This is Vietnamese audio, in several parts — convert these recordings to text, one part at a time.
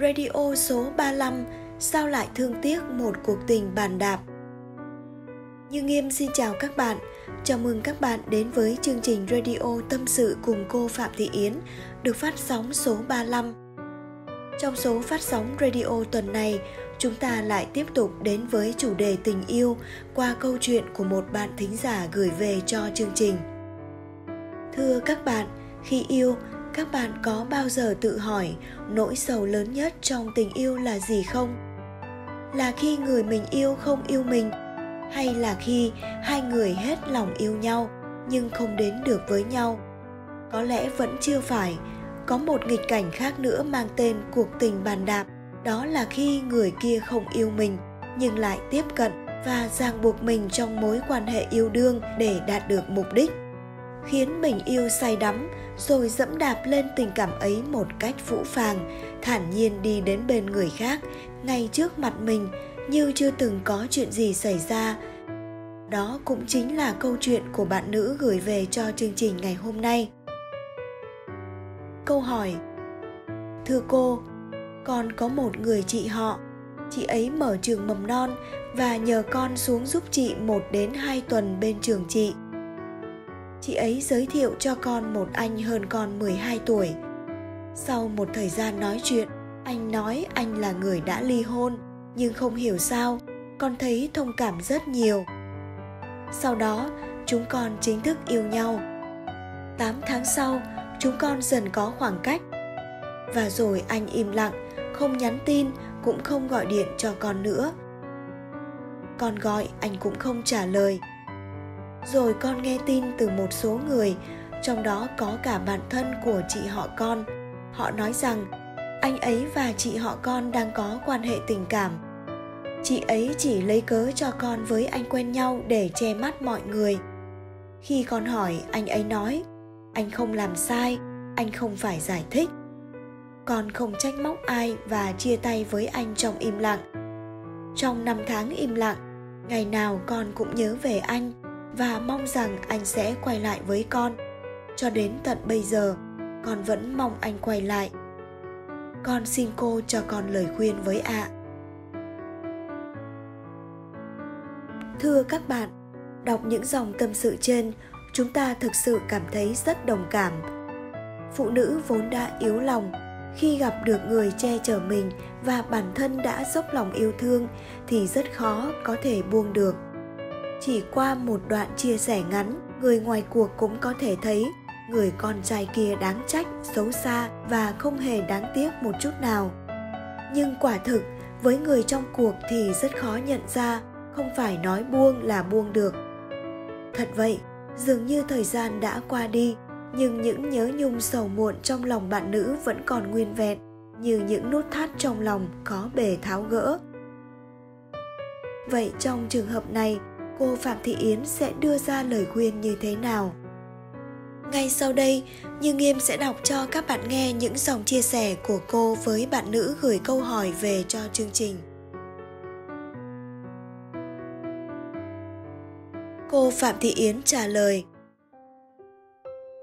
Radio số 35 Sao lại thương tiếc một cuộc tình bàn đạp Như Nghiêm xin chào các bạn Chào mừng các bạn đến với chương trình radio tâm sự cùng cô Phạm Thị Yến được phát sóng số 35. Trong số phát sóng radio tuần này, chúng ta lại tiếp tục đến với chủ đề tình yêu qua câu chuyện của một bạn thính giả gửi về cho chương trình. Thưa các bạn, khi yêu, các bạn có bao giờ tự hỏi nỗi sầu lớn nhất trong tình yêu là gì không? Là khi người mình yêu không yêu mình, hay là khi hai người hết lòng yêu nhau nhưng không đến được với nhau? Có lẽ vẫn chưa phải. Có một nghịch cảnh khác nữa mang tên cuộc tình bàn đạp, đó là khi người kia không yêu mình nhưng lại tiếp cận và ràng buộc mình trong mối quan hệ yêu đương để đạt được mục đích khiến mình yêu say đắm, rồi dẫm đạp lên tình cảm ấy một cách vũ phàng, thản nhiên đi đến bên người khác, ngay trước mặt mình, như chưa từng có chuyện gì xảy ra đó cũng chính là câu chuyện của bạn nữ gửi về cho chương trình ngày hôm nay câu hỏi, thưa cô con có một người chị họ, chị ấy mở trường mầm non và nhờ con xuống giúp chị một đến hai tuần bên trường chị. Chị ấy giới thiệu cho con một anh hơn con 12 tuổi. Sau một thời gian nói chuyện, anh nói anh là người đã ly hôn, nhưng không hiểu sao, con thấy thông cảm rất nhiều. Sau đó, chúng con chính thức yêu nhau. 8 tháng sau, chúng con dần có khoảng cách. Và rồi anh im lặng, không nhắn tin, cũng không gọi điện cho con nữa. Con gọi anh cũng không trả lời. Rồi con nghe tin từ một số người, trong đó có cả bạn thân của chị họ con. Họ nói rằng anh ấy và chị họ con đang có quan hệ tình cảm. Chị ấy chỉ lấy cớ cho con với anh quen nhau để che mắt mọi người. Khi con hỏi anh ấy nói anh không làm sai anh không phải giải thích. Con không trách móc ai và chia tay với anh trong im lặng. Trong năm tháng im lặng ngày nào con cũng nhớ về anh và mong rằng anh sẽ quay lại với con cho đến tận bây giờ con vẫn mong anh quay lại con xin cô cho con lời khuyên với ạ à. Thưa các bạn, đọc những dòng tâm sự trên, chúng ta thực sự cảm thấy rất đồng cảm. Phụ nữ vốn đã yếu lòng, khi gặp được người che chở mình và bản thân đã dốc lòng yêu thương thì rất khó có thể buông được. Chỉ qua một đoạn chia sẻ ngắn, người ngoài cuộc cũng có thể thấy người con trai kia đáng trách, xấu xa và không hề đáng tiếc một chút nào. Nhưng quả thực, với người trong cuộc thì rất khó nhận ra không phải nói buông là buông được thật vậy dường như thời gian đã qua đi nhưng những nhớ nhung sầu muộn trong lòng bạn nữ vẫn còn nguyên vẹn như những nút thắt trong lòng khó bề tháo gỡ vậy trong trường hợp này cô phạm thị yến sẽ đưa ra lời khuyên như thế nào? Ngay sau đây như nghiêm sẽ đọc cho các bạn nghe những dòng chia sẻ của cô với bạn nữ gửi câu hỏi về cho chương trình. Cô Phạm Thị Yến trả lời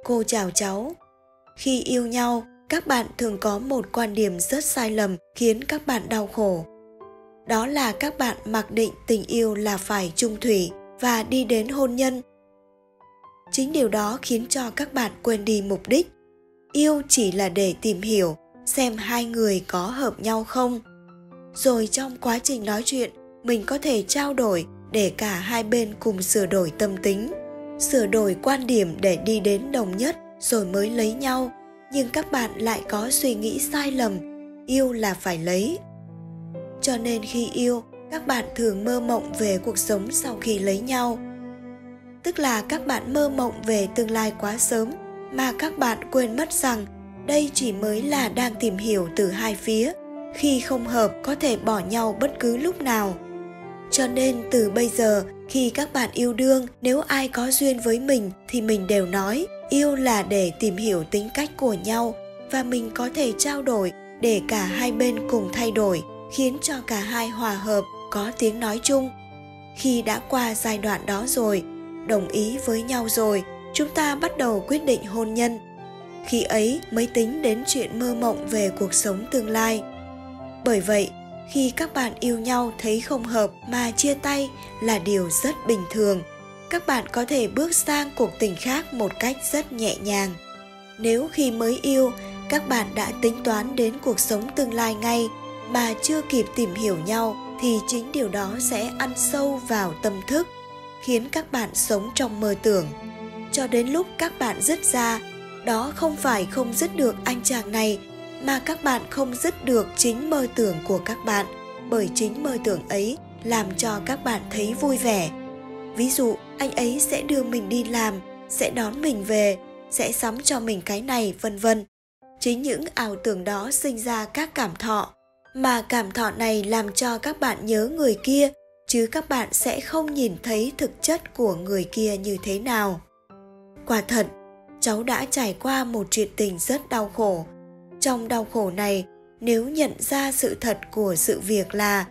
Cô chào cháu. Khi yêu nhau, các bạn thường có một quan điểm rất sai lầm khiến các bạn đau khổ. Đó là các bạn mặc định tình yêu là phải trung thủy và đi đến hôn nhân. Chính điều đó khiến cho các bạn quên đi mục đích. Yêu chỉ là để tìm hiểu xem hai người có hợp nhau không. Rồi trong quá trình nói chuyện, mình có thể trao đổi để cả hai bên cùng sửa đổi tâm tính sửa đổi quan điểm để đi đến đồng nhất rồi mới lấy nhau nhưng các bạn lại có suy nghĩ sai lầm yêu là phải lấy cho nên khi yêu, các bạn thường mơ mộng về cuộc sống sau khi lấy nhau. Tức là các bạn mơ mộng về tương lai quá sớm, mà các bạn quên mất rằng đây chỉ mới là đang tìm hiểu từ hai phía, khi không hợp có thể bỏ nhau bất cứ lúc nào. Cho nên từ bây giờ, khi các bạn yêu đương, nếu ai có duyên với mình thì mình đều nói, yêu là để tìm hiểu tính cách của nhau và mình có thể trao đổi để cả hai bên cùng thay đổi khiến cho cả hai hòa hợp, có tiếng nói chung. Khi đã qua giai đoạn đó rồi, đồng ý với nhau rồi, chúng ta bắt đầu quyết định hôn nhân. Khi ấy mới tính đến chuyện mơ mộng về cuộc sống tương lai. Bởi vậy, khi các bạn yêu nhau thấy không hợp mà chia tay là điều rất bình thường. Các bạn có thể bước sang cuộc tình khác một cách rất nhẹ nhàng. Nếu khi mới yêu, các bạn đã tính toán đến cuộc sống tương lai ngay mà chưa kịp tìm hiểu nhau thì chính điều đó sẽ ăn sâu vào tâm thức, khiến các bạn sống trong mơ tưởng. Cho đến lúc các bạn dứt ra, đó không phải không dứt được anh chàng này, mà các bạn không dứt được chính mơ tưởng của các bạn, bởi chính mơ tưởng ấy làm cho các bạn thấy vui vẻ. Ví dụ, anh ấy sẽ đưa mình đi làm, sẽ đón mình về, sẽ sắm cho mình cái này, vân vân. Chính những ảo tưởng đó sinh ra các cảm thọ mà cảm thọ này làm cho các bạn nhớ người kia, chứ các bạn sẽ không nhìn thấy thực chất của người kia như thế nào. Quả thật, cháu đã trải qua một chuyện tình rất đau khổ. Trong đau khổ này, nếu nhận ra sự thật của sự việc là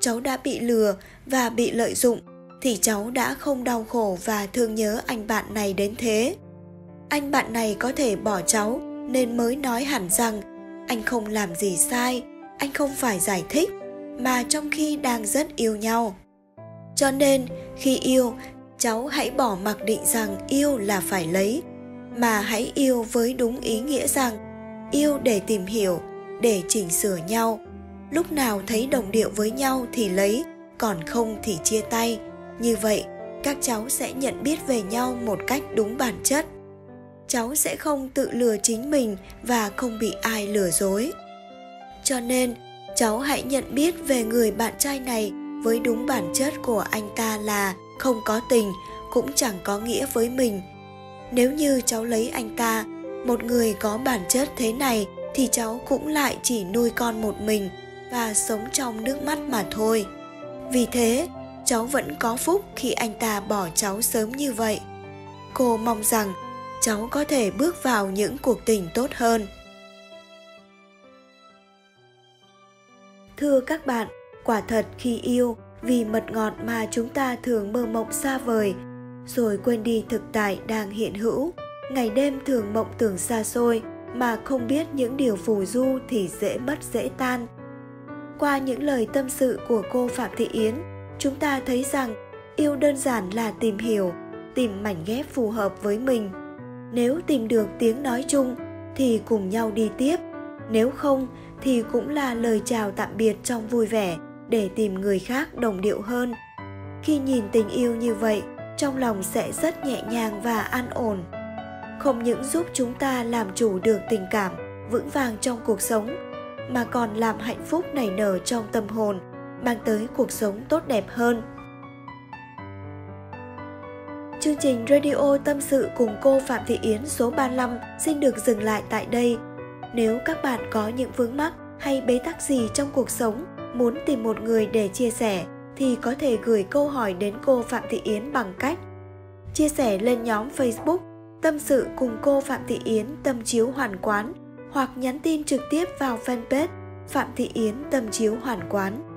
cháu đã bị lừa và bị lợi dụng, thì cháu đã không đau khổ và thương nhớ anh bạn này đến thế. Anh bạn này có thể bỏ cháu, nên mới nói hẳn rằng anh không làm gì sai anh không phải giải thích, mà trong khi đang rất yêu nhau. Cho nên, khi yêu, cháu hãy bỏ mặc định rằng yêu là phải lấy, mà hãy yêu với đúng ý nghĩa rằng yêu để tìm hiểu, để chỉnh sửa nhau. Lúc nào thấy đồng điệu với nhau thì lấy, còn không thì chia tay. Như vậy, các cháu sẽ nhận biết về nhau một cách đúng bản chất. Cháu sẽ không tự lừa chính mình và không bị ai lừa dối cho nên, cháu hãy nhận biết về người bạn trai này với đúng bản chất của anh ta là không có tình, cũng chẳng có nghĩa với mình. Nếu như cháu lấy anh ta, một người có bản chất thế này thì cháu cũng lại chỉ nuôi con một mình và sống trong nước mắt mà thôi. Vì thế, cháu vẫn có phúc khi anh ta bỏ cháu sớm như vậy. Cô mong rằng cháu có thể bước vào những cuộc tình tốt hơn. Thưa các bạn, quả thật khi yêu, vì mật ngọt mà chúng ta thường mơ mộng xa vời. Rồi quên đi thực tại đang hiện hữu. Ngày đêm thường mộng tưởng xa xôi, mà không biết những điều phù du thì dễ mất, dễ tan. Qua những lời tâm sự của cô phạm thị yến, chúng ta thấy rằng yêu đơn giản là tìm hiểu, tìm mảnh ghép phù hợp với mình. Nếu tìm được tiếng nói chung, thì cùng nhau đi tiếp nếu không thì cũng là lời chào tạm biệt trong vui vẻ để tìm người khác đồng điệu hơn. Khi nhìn tình yêu như vậy, trong lòng sẽ rất nhẹ nhàng và an ổn. Không những giúp chúng ta làm chủ được tình cảm vững vàng trong cuộc sống, mà còn làm hạnh phúc nảy nở trong tâm hồn, mang tới cuộc sống tốt đẹp hơn. Chương trình Radio Tâm sự cùng cô Phạm Thị Yến số 35 xin được dừng lại tại đây. Nếu các bạn có những vướng mắc hay bế tắc gì trong cuộc sống, muốn tìm một người để chia sẻ thì có thể gửi câu hỏi đến cô Phạm Thị Yến bằng cách chia sẻ lên nhóm Facebook Tâm sự cùng cô Phạm Thị Yến Tâm chiếu hoàn quán hoặc nhắn tin trực tiếp vào fanpage Phạm Thị Yến Tâm chiếu hoàn quán.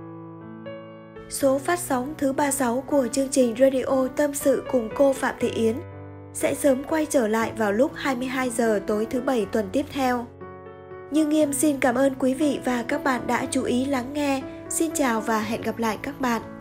Số phát sóng thứ 36 của chương trình Radio Tâm sự cùng cô Phạm Thị Yến sẽ sớm quay trở lại vào lúc 22 giờ tối thứ bảy tuần tiếp theo. Như Nghiêm xin cảm ơn quý vị và các bạn đã chú ý lắng nghe. Xin chào và hẹn gặp lại các bạn.